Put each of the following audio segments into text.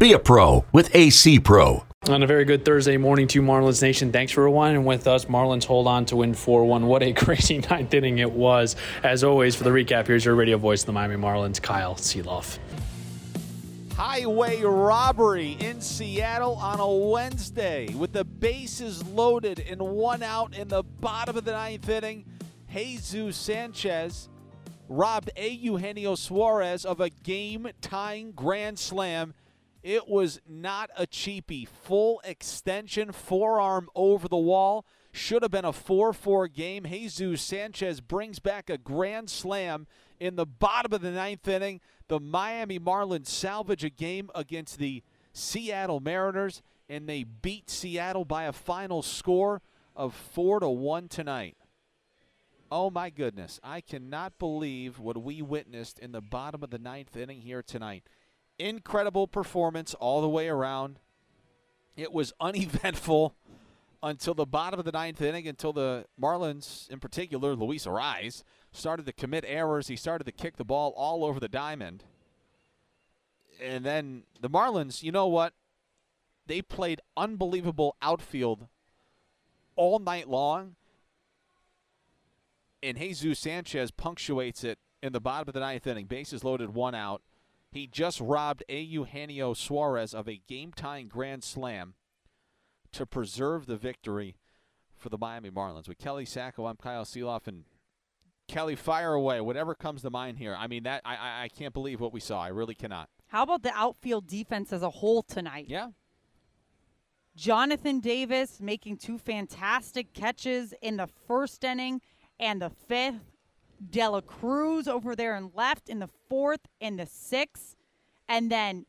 Be a pro with AC Pro. On a very good Thursday morning to Marlins Nation. Thanks for rewinding with us. Marlins hold on to win 4 1. What a crazy ninth inning it was. As always, for the recap, here's your radio voice of the Miami Marlins, Kyle Sielaff. Highway robbery in Seattle on a Wednesday with the bases loaded and one out in the bottom of the ninth inning. Jesus Sanchez robbed A. Eugenio Suarez of a game tying grand slam it was not a cheapie. Full extension, forearm over the wall. Should have been a 4 4 game. Jesus Sanchez brings back a grand slam in the bottom of the ninth inning. The Miami Marlins salvage a game against the Seattle Mariners, and they beat Seattle by a final score of 4 to 1 tonight. Oh my goodness. I cannot believe what we witnessed in the bottom of the ninth inning here tonight incredible performance all the way around. It was uneventful until the bottom of the ninth inning, until the Marlins, in particular, Luis Arraez, started to commit errors. He started to kick the ball all over the diamond. And then the Marlins, you know what? They played unbelievable outfield all night long. And Jesus Sanchez punctuates it in the bottom of the ninth inning. Bases loaded, one out. He just robbed A. Eugenio Suarez of a game tying grand slam to preserve the victory for the Miami Marlins. With Kelly Sacco, I'm Kyle Sielaff, and Kelly, fire away. Whatever comes to mind here. I mean, that I, I can't believe what we saw. I really cannot. How about the outfield defense as a whole tonight? Yeah. Jonathan Davis making two fantastic catches in the first inning and the fifth. De La Cruz over there and left in the fourth and the sixth. And then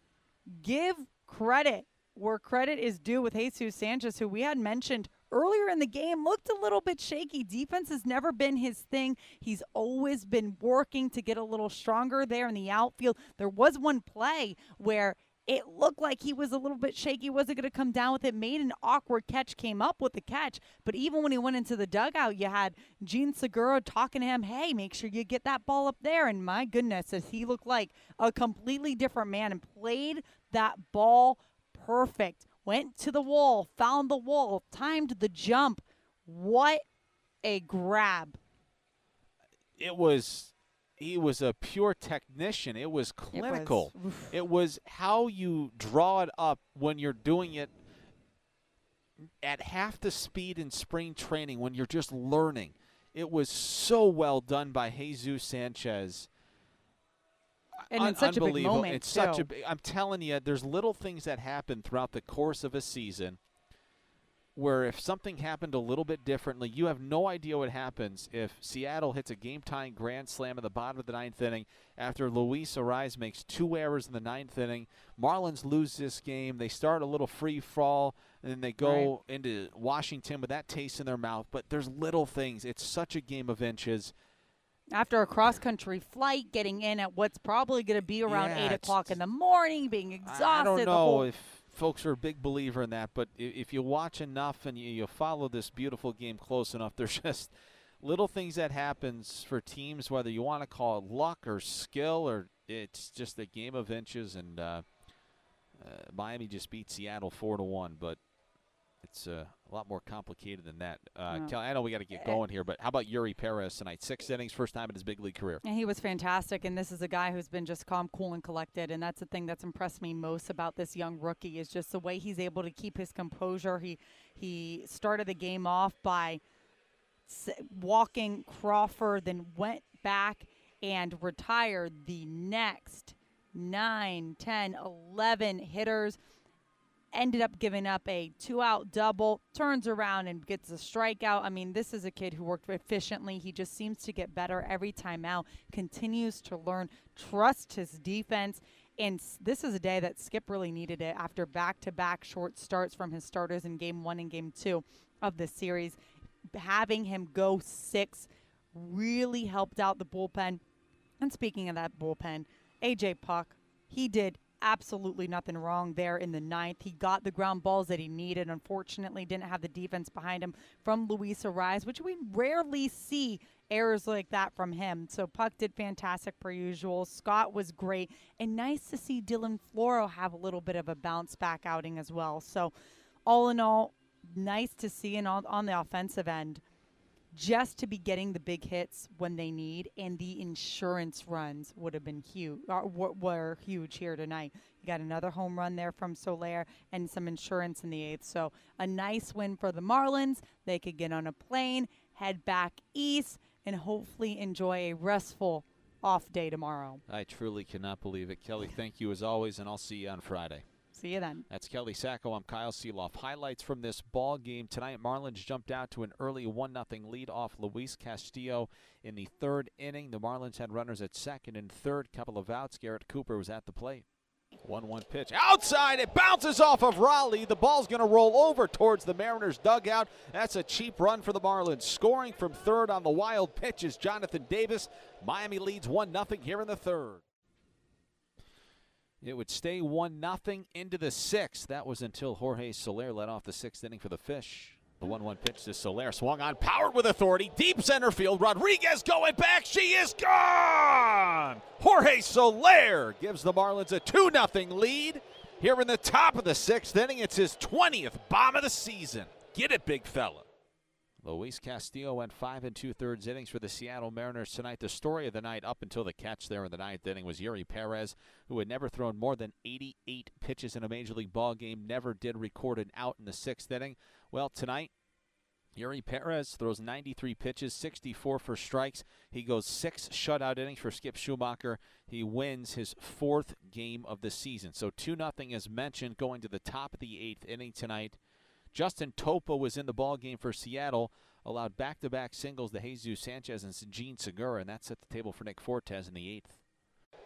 give credit where credit is due with Jesus Sanchez, who we had mentioned earlier in the game looked a little bit shaky. Defense has never been his thing. He's always been working to get a little stronger there in the outfield. There was one play where it looked like he was a little bit shaky, wasn't going to come down with it, made an awkward catch, came up with the catch. But even when he went into the dugout, you had Jean Segura talking to him, hey, make sure you get that ball up there. And my goodness, as he looked like a completely different man and played that ball perfect. Went to the wall, found the wall, timed the jump. What a grab. It was he was a pure technician. It was clinical. It was, it was, how you draw it up when you're doing it at half the speed in spring training when you're just learning. It was so well done by Jesus Sanchez. And in such a big moment, it's such a. I'm telling you, there's little things that happen throughout the course of a season where if something happened a little bit differently, you have no idea what happens if Seattle hits a game tying grand slam at the bottom of the ninth inning after Luis Arraez makes two errors in the ninth inning. Marlins lose this game. They start a little free fall, and then they go right. into Washington with that taste in their mouth. But there's little things. It's such a game of inches. After a cross country flight, getting in at what's probably going to be around yeah, 8 o'clock in the morning, being exhausted. I don't know if folks are a big believer in that. But if you watch enough and you, follow this beautiful game close enough, there's just little things that happens for teams, whether you want to call it luck or skill or it's just a game of inches. And uh, uh, Miami just beat Seattle four to one, but it's uh, a lot more complicated than that. Uh, no. Kelly, I know we got to get going here, but how about Eury Perez tonight? Six innings, first time in his big league career. And he was fantastic. And this is a guy who's been just calm, cool, and collected. And that's the thing that's impressed me most about this young rookie is just the way he's able to keep his composure. He he started the game off by walking Crawford, then went back and retired the next nine, ten, eleven hitters ended up giving up a two out double, turns around and gets a strikeout. I mean, this is a kid who worked efficiently. He just seems to get better every time out, continues to learn, trust his defense. And this is a day that Skip really needed it after back to back short starts from his starters in game one and game two of this series. Having him go six really helped out the bullpen. And speaking of that bullpen, AJ Puk, he did absolutely nothing wrong there in the ninth. He got the ground balls that he needed. Unfortunately, didn't have the defense behind him from Luis Arraez, which we rarely see errors like that from him. So Puk did fantastic per usual. Scott was great. And nice to see Dylan Floro have a little bit of a bounce back outing as well. So all in all, nice to see and on, on the offensive end just to be getting the big hits when they need, and the insurance runs would have been huge. Uh, or were huge here tonight. You got another home run there from Soler and some insurance in the eighth. So a nice win for the Marlins. They could get on a plane, head back east, and hopefully enjoy a restful off day tomorrow. I truly cannot believe it. Kelly, thank you as always, and I'll see you on Friday. See you then. That's Kelly Sacco. I'm Kyle Sielaff. Highlights from this ball game tonight: Marlins jumped out to an early one 0 lead off Luis Castillo in the third inning. The Marlins had runners at second and third. Couple of outs. Garrett Cooper was at the plate. 1-1 pitch outside. It bounces off of Raleigh. The ball's going to roll over towards the Mariners dugout. That's a cheap run for the Marlins. Scoring from third on the wild pitch is Jonathan Davis. Miami leads 1 0 here in the third. It would stay 1 0 into the sixth. That was until Jorge Soler led off the sixth inning for the Fish. The 1 1 pitch to Soler. Swung on, powered with authority. Deep center field. Rodriguez going back. She is gone. Jorge Soler gives the Marlins a 2 0 lead. Here in the top of the sixth inning, it's his 20th bomb of the season. Get it, big fella. Luis Castillo went five and two thirds innings for the Seattle Mariners tonight. The story of the night up until the catch there in the ninth inning was Eury Perez, who had never thrown more than 88 pitches in a major league ball game, never did record an out in the sixth inning. Well, tonight, Eury Perez throws 93 pitches, 64 for strikes. He goes six shutout innings for Skip Schumaker. He wins his fourth game of the season. So 2 0 as mentioned, going to the top of the eighth inning tonight. Justin Topa was in the ball game for Seattle, allowed back-to-back singles to Jesus Sanchez and Jean Segura, and that set the table for Nick Fortes in the eighth.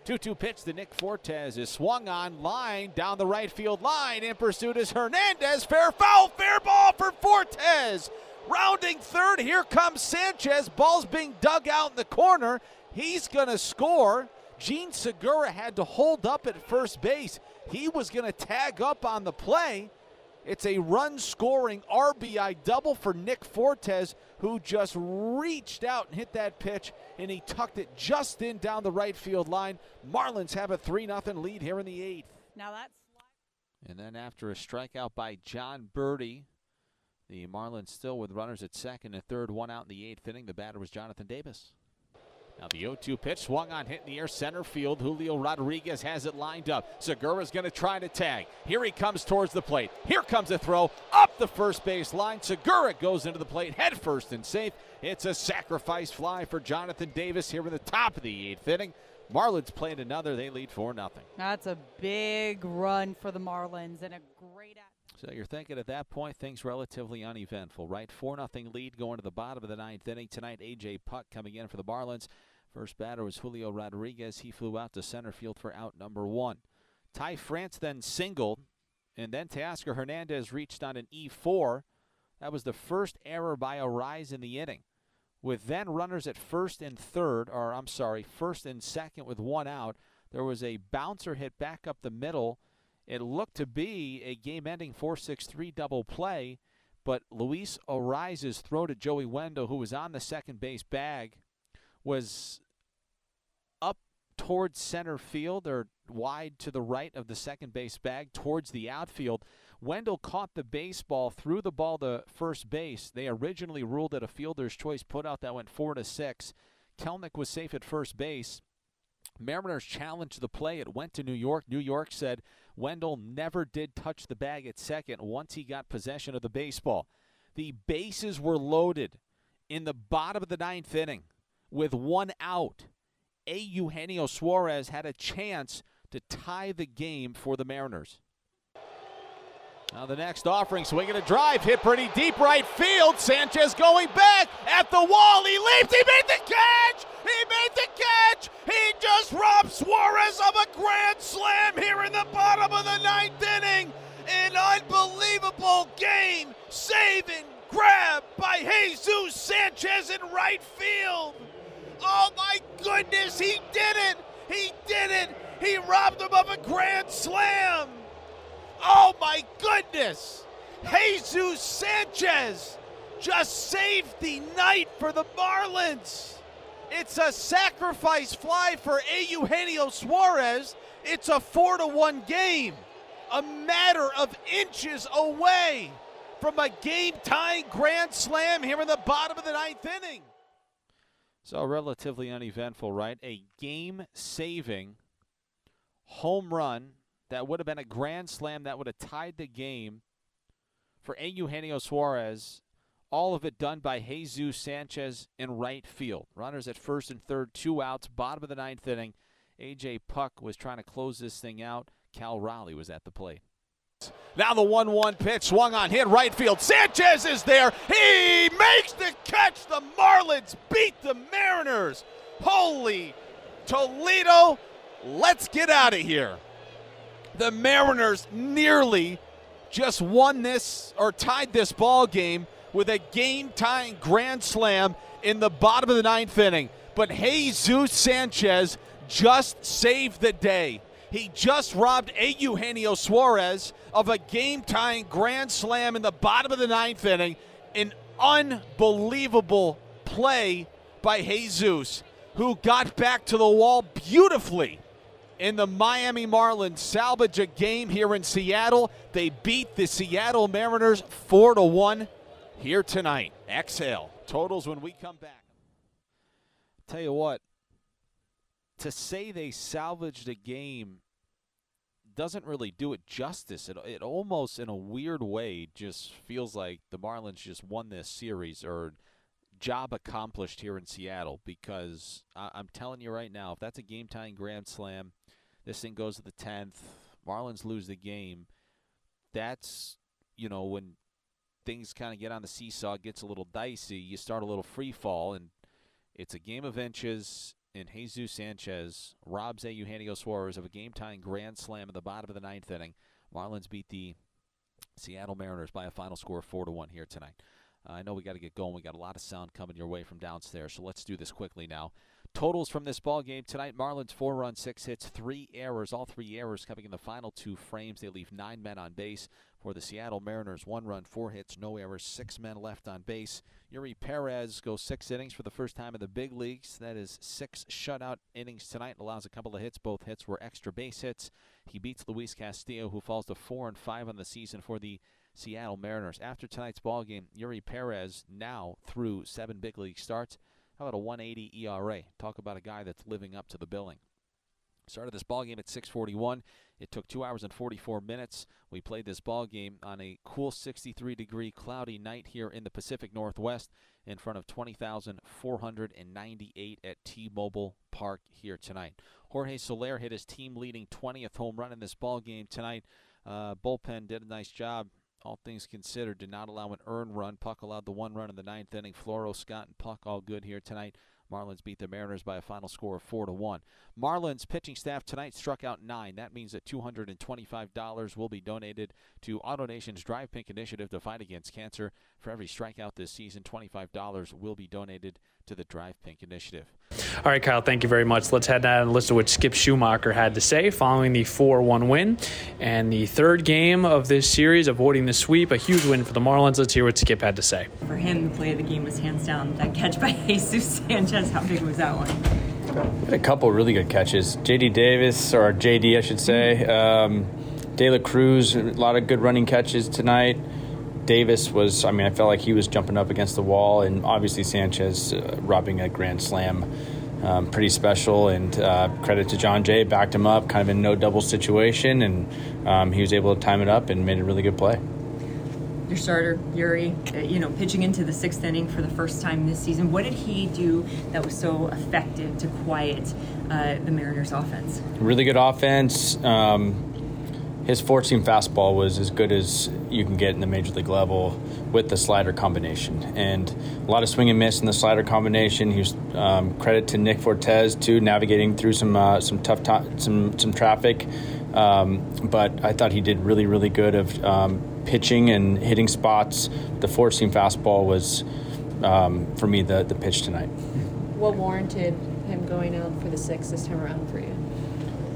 2-2 pitch to Nick Fortes is swung on line down the right field line. In pursuit is Hernandez. Fair foul, fair ball for Fortes. Rounding third, here comes Sanchez. Ball's being dug out in the corner. He's going to score. Jean Segura had to hold up at first base. He was going to tag up on the play. It's a run scoring RBI double for Nick Fortes, who just reached out and hit that pitch, and he tucked it just in down the right field line. Marlins have a 3 0 lead here in the eighth. Now that's. And then after a strikeout by Jon Berti, the Marlins still with runners at second and third, one out in the eighth inning. The batter was Jonathan Davis. Now the 0-2 pitch swung on, hit in the air center field. Julio Rodriguez has it lined up. Segura's going to try to tag. Here he comes towards the plate. Here comes a throw up the first base line. Segura goes into the plate head first and safe. It's a sacrifice fly for Jonathan Davis here in the top of the eighth inning. Marlins playing another. They lead 4 0. That's a big run for the Marlins and a great. At- So you're thinking at that point things relatively uneventful, right? Four nothing lead going to the bottom of the ninth inning tonight. AJ Puk coming in for the Marlins. First batter was Julio Rodriguez. He flew out to center field for out number one. Ty France then singled, and then Teoscar Hernandez reached on an E4. That was the first error by Arraez in the inning. With then runners at first and third, or I'm sorry, first and second with one out, there was a bouncer hit back up the middle. It looked to be a game ending 4 6 3 double play, but Luis Arraez's throw to Joey Wendle, who was on the second base bag, was up towards center field or wide to the right of the second base bag towards the outfield. Wendle caught the baseball, threw the ball to first base. They originally ruled it a fielder's choice putout that went four to six. Kelenic was safe at first base. Mariners challenged the play. It went to New York. New York said Wendle never did touch the bag at second once he got possession of the baseball. The bases were loaded in the bottom of the ninth inning with one out. A. Eugenio Suarez had a chance to tie the game for the Mariners. Now the next offering, swinging a drive, hit pretty deep right field. Sanchez going back at the wall. He leaps. He made the catch. He made the catch. He just robbed Suarez of a grand slam here in the bottom of the ninth inning. An unbelievable game saving grab by Jesus Sanchez in right field. Oh my goodness, he did it! He did it! He robbed him of a grand slam! Oh my goodness! Jesus Sanchez just saved the night for the Marlins. It's a sacrifice fly for A. Eugenio Suarez. It's a 4 to 1 game. A matter of inches away from a game tying grand slam here in the bottom of the ninth inning. So, relatively uneventful, right? A game saving home run that would have been a grand slam that would have tied the game for Eugenio Suarez. All of it done by Jesus Sanchez in right field. Runners at first and third, two outs, bottom of the ninth inning. AJ Puk was trying to close this thing out. Cal Raleigh was at the plate. Now the 1 1 pitch swung on, hit right field. Sanchez is there. He makes the catch. The Marlins beat the Mariners. Holy Toledo. Let's get out of here. The Mariners nearly just won this or tied this ball game with a game tying grand slam in the bottom of the ninth inning. But Jesus Sanchez just saved the day. He just robbed a Eugenio Suarez of a game tying grand slam in the bottom of the ninth inning. An unbelievable play by Jesus, who got back to the wall beautifully in the Miami Marlins salvage a game here in Seattle. They beat the Seattle Mariners 4 to 1 here tonight. Exhale. Totals when we come back. Tell you what, to say they salvaged a game doesn't really do it justice. It, it almost, in a weird way, just feels like the Marlins just won this series or job accomplished here in Seattle because I, I'm telling you right now, if that's a game tying grand slam, this thing goes to the 10th, Marlins lose the game, that's, you know, when things kind of get on the seesaw, gets a little dicey, you start a little free fall, and it's a game of inches and Jesus Sanchez robs Eugenio Suarez of a game-tying grand slam at the bottom of the ninth inning. Marlins beat the Seattle Mariners by a final score of four to one here tonight. Uh, I know we got to get going. We got a lot of sound coming your way from downstairs, so let's do this quickly now. Totals from this ball game tonight: Marlins four runs, six hits, three errors. All three errors coming in the final two frames. They leave nine men on base for the Seattle Mariners. One run, four hits, no errors, six men left on base. Eury Perez goes six innings for the first time in the big leagues. That is six shutout innings tonight. Allows a couple of hits. Both hits were extra base hits. He beats Luis Castillo, who falls to four and five on the season for the Seattle Mariners. After tonight's ball game, Eury Perez now through seven big league starts. How about a 180 ERA? Talk about a guy that's living up to the billing. Started this ball game at 6:41. It took two hours and 44 minutes. We played this ball game on a cool 63 degree cloudy night here in the Pacific Northwest in front of 20,498 at T-Mobile Park here tonight. Jorge Soler hit his team leading 20th home run in this ball game tonight. Uh, bullpen did a nice job. All things considered, did not allow an earned run. Puk allowed the one run in the ninth inning. Floro, Scott, and Puk all good here tonight. Marlins beat the Mariners by a final score of 4 to 1. Marlins pitching staff tonight struck out 9. That means that $225 will be donated to AutoNation's Drive Pink initiative to fight against cancer. For every strikeout this season, $25 will be donated to the Drive Pink initiative. All right, Kyle, thank you very much. Let's head down and listen to what Skip Schumaker had to say following the 4 1 win and the third game of this series, avoiding the sweep. A huge win for the Marlins. Let's hear what Skip had to say. For him, the play of the game was hands down that catch by Jesus Sanchez. How big was that one? A couple really good catches. JD Davis, or JD, I should say. Um, De La Cruz, a lot of good running catches tonight. Davis was, I mean, I felt like he was jumping up against the wall, and obviously Sanchez uh, robbing a grand slam. Um, pretty special, and uh, credit to John Jay, backed him up, kind of in no double situation, and um, he was able to time it up and made a really good play. Your starter, Eury, uh, you know, pitching into the sixth inning for the first time this season. What did he do that was so effective to quiet uh, the Mariners' offense? Really good offense. Um, his four seam fastball was as good as you can get in the major league level with the slider combination. And a lot of swing and miss in the slider combination. He was um, credit to Nick Fortes too, navigating through some uh, some tough to- some some traffic. Um, but I thought he did really really good of um, pitching and hitting spots. The four seam fastball was um, for me the the pitch tonight. What warranted him going out for the six this time around for you?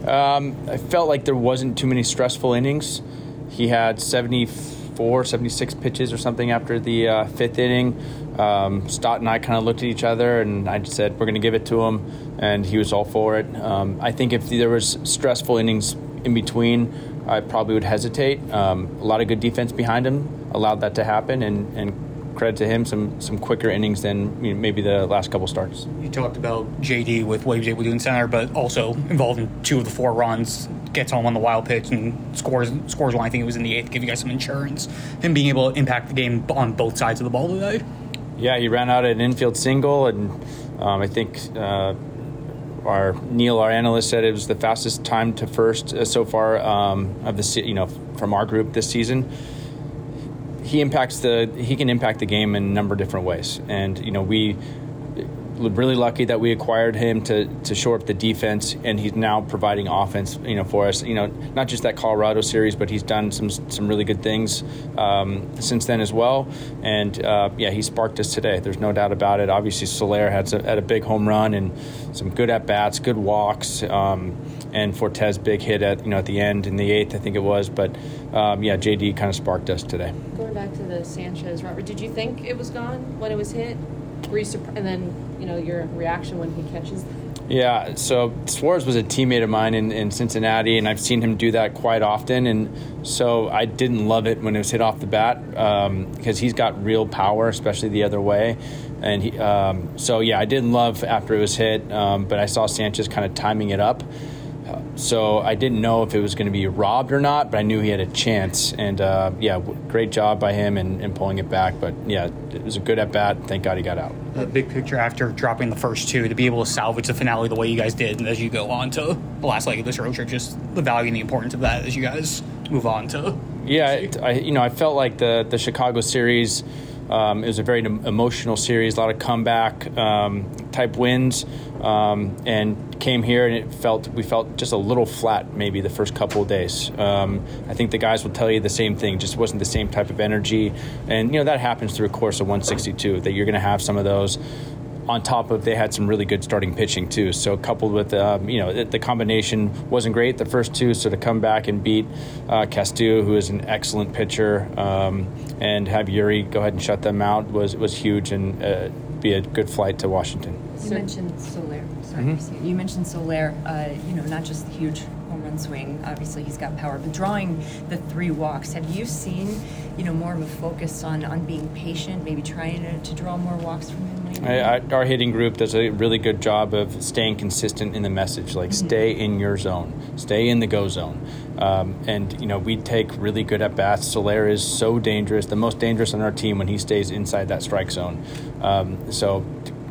Um, I felt like there wasn't too many stressful innings. He had 74, 76 pitches or something after the uh, fifth inning. Um, Stott and I kind of looked at each other, and I said, "We're going to give it to him," and he was all for it. Um, I think if there was stressful innings in between, I probably would hesitate. Um, a lot of good defense behind him allowed that to happen, and, and credit to him, some some quicker innings than you know, maybe the last couple starts. You talked about JD with what he was able to do in center, but also involved in two of the four runs, gets home on the wild pitch and scores scores one. I think it was in the eighth, give you guys some insurance. Him being able to impact the game on both sides of the ball today. Yeah, he ran out an infield single, and um, I think uh, our Neil, our analyst, said it was the fastest time to first uh, so far um, of the se- you know from our group this season. He impacts the he can impact the game in a number of different ways, and you know we really lucky that we acquired him to to shore up the defense, and he's now providing offense. You know, for us. You know, not just that Colorado series, but he's done some some really good things um, since then as well. And uh, yeah, he sparked us today. There's no doubt about it. Obviously, Soler had some, had a big home run and some good at bats, good walks. Um, and Fortes big hit at you know at the end in the eighth, I think it was. But um, yeah, JD kind of sparked us today. Going back to the Sanchez, Robert, did you think it was gone when it was hit? Were you surprised? And then, you know, your reaction when he catches Yeah, so Suarez was a teammate of mine in, in Cincinnati, and I've seen him do that quite often. And so I didn't love it when it was hit off the bat um, because he's got real power, especially the other way. And he, um, so yeah, I didn't love after it was hit, um, but I saw Sanchez kind of timing it up. So I didn't know if it was going to be robbed or not, but I knew he had a chance. And uh, yeah, great job by him in, in pulling it back. But yeah, it was a good at bat. Thank God he got out. The big picture after dropping the first two, to be able to salvage the finale the way you guys did, and as you go on to the last leg of this road trip, just the value and the importance of that as you guys move on to. Yeah, it, I you know I felt like the the Chicago series. Um, it was a very emotional series, a lot of comeback um, type wins, um, and came here and it felt we felt just a little flat maybe the first couple of days. Um, I think the guys will tell you the same thing, just wasn't the same type of energy, and you know that happens through a course of 162. That you're going to have some of those on top of they had some really good starting pitching too. So coupled with um, you know the, combination wasn't great the first two, so to come back and beat uh, Castillo, who is an excellent pitcher, um, and have Eury go ahead and shut them out was was huge and uh, be a good flight to Washington. You mentioned Soler. Christine. you mentioned Soler. Uh, you know, not just the huge home run swing. Obviously, he's got power, but drawing the three walks. Have you seen, you know, more of a focus on on being patient, maybe trying to, to draw more walks from him? I, I, our hitting group does a really good job of staying consistent in the message. Like, stay in your zone, stay in the go zone. Um, and, you know, we take really good at bats. Soler is so dangerous, the most dangerous on our team when he stays inside that strike zone. Um, so,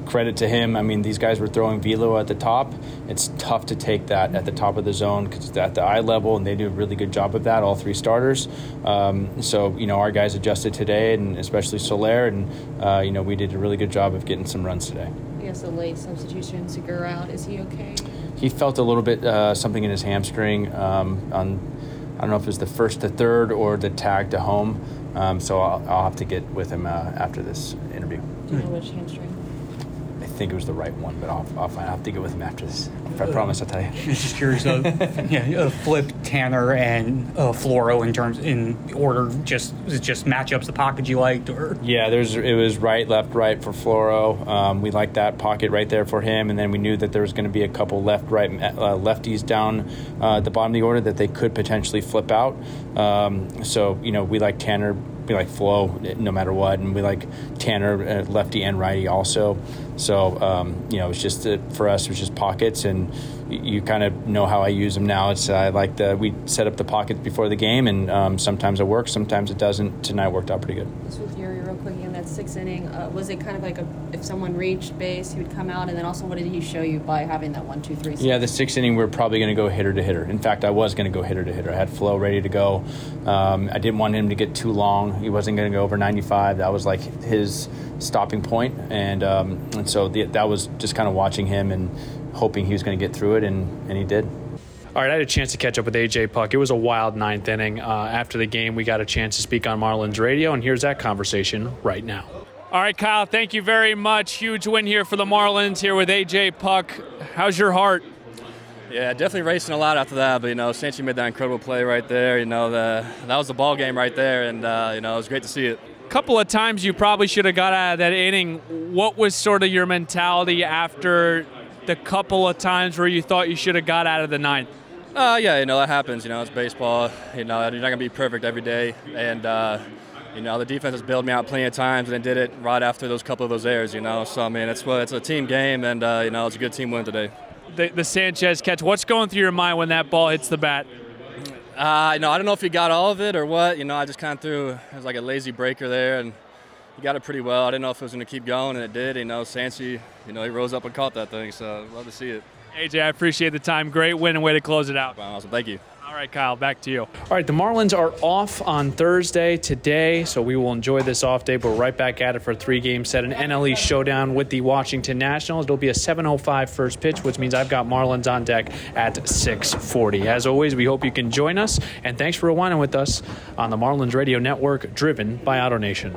credit to him. I mean, these guys were throwing velo at the top. It's tough to take that at the top of the zone because at the eye level, and they do a really good job of that. All three starters. Um, so you know, our guys adjusted today, and especially Soler, and uh, you know, we did a really good job of getting some runs today. Guess a late substitution, Segura out. Is he okay? He felt a little bit uh, something in his hamstring. Um, on I don't know if it was the first to third or the tag to home. Um, so I'll, I'll have to get with him uh, after this interview. Do you know which hamstring? I think it was the right one, but I'll, I'll, find, I'll have to get with him after this. I promise I'll tell you. Just curious, uh, yeah, uh, Flip, Tanner, and uh, Floro in terms in order. Just just matchups the pocket you liked, or Yeah, there's it was right, left, right for Floro. Um, we liked that pocket right there for him, and then we knew that there was going to be a couple left, right, uh, lefties down uh, at the bottom of the order that they could potentially flip out. Um, so you know, we like Tanner, we like flow no matter what, and we like Tanner, uh, lefty and righty also. So um, you know, it's just uh, for us, it was just pockets, and you kind of know how I use them now. It's I like the we set up the pockets before the game, and um, sometimes it works, sometimes it doesn't. Tonight worked out pretty good. Just with Eury, real quick, in that sixth inning, uh, was it kind of like a, if someone reached base, he would come out, and then also what did he show you by having that one, two, three? Six? Yeah, the sixth inning we are probably going to go hitter to hitter. In fact, I was going to go hitter to hitter. I had Flo ready to go. Um, I didn't want him to get too long. He wasn't going to go over 95. That was like his stopping point, and um, and so the, that was just kind of watching him and hoping he was going to get through it, and, and he did. All right, I had a chance to catch up with AJ Puk. It was a wild ninth inning. Uh, after the game, we got a chance to speak on Marlins radio, and here's that conversation right now. All right, Kyle, thank you very much. Huge win here for the Marlins here with AJ Puk. How's your heart? Yeah, definitely racing a lot after that. But you know, Sanchi made that incredible play right there. You know, the that was the ball game right there, and uh, you know, it was great to see it. A couple of times you probably should have got out of that inning. What was sort of your mentality after the couple of times where you thought you should have got out of the ninth? Uh, yeah, you know that happens. You know, it's baseball. You know, you're not gonna be perfect every day, and uh, you know the defense has bailed me out plenty of times, and they did it right after those couple of those errors. You know, so I mean, it's it's a team game, and uh, you know it's a good team win today. The, the Sanchez catch. What's going through your mind when that ball hits the bat? Uh, you know, I don't know if he got all of it or what. You know, I just kind of threw it was like a lazy breaker there, and he got it pretty well. I didn't know if it was going to keep going, and it did. You know, Sancy, you know, he rose up and caught that thing, so love to see it. AJ, I appreciate the time. Great win and way to close it out. Awesome. Thank you. All right, Kyle, back to you. All right, the Marlins are off on Thursday today, so we will enjoy this off day, but we're right back at it for a three game set, an NLE showdown with the Washington Nationals. It'll be a 7.05 first pitch, which means I've got Marlins on deck at 6.40. As always, we hope you can join us, and thanks for rewinding with us on the Marlins Radio Network, driven by AutoNation.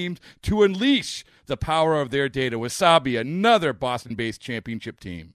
teams to unleash the power of their data. Wasabi, another Boston based championship team.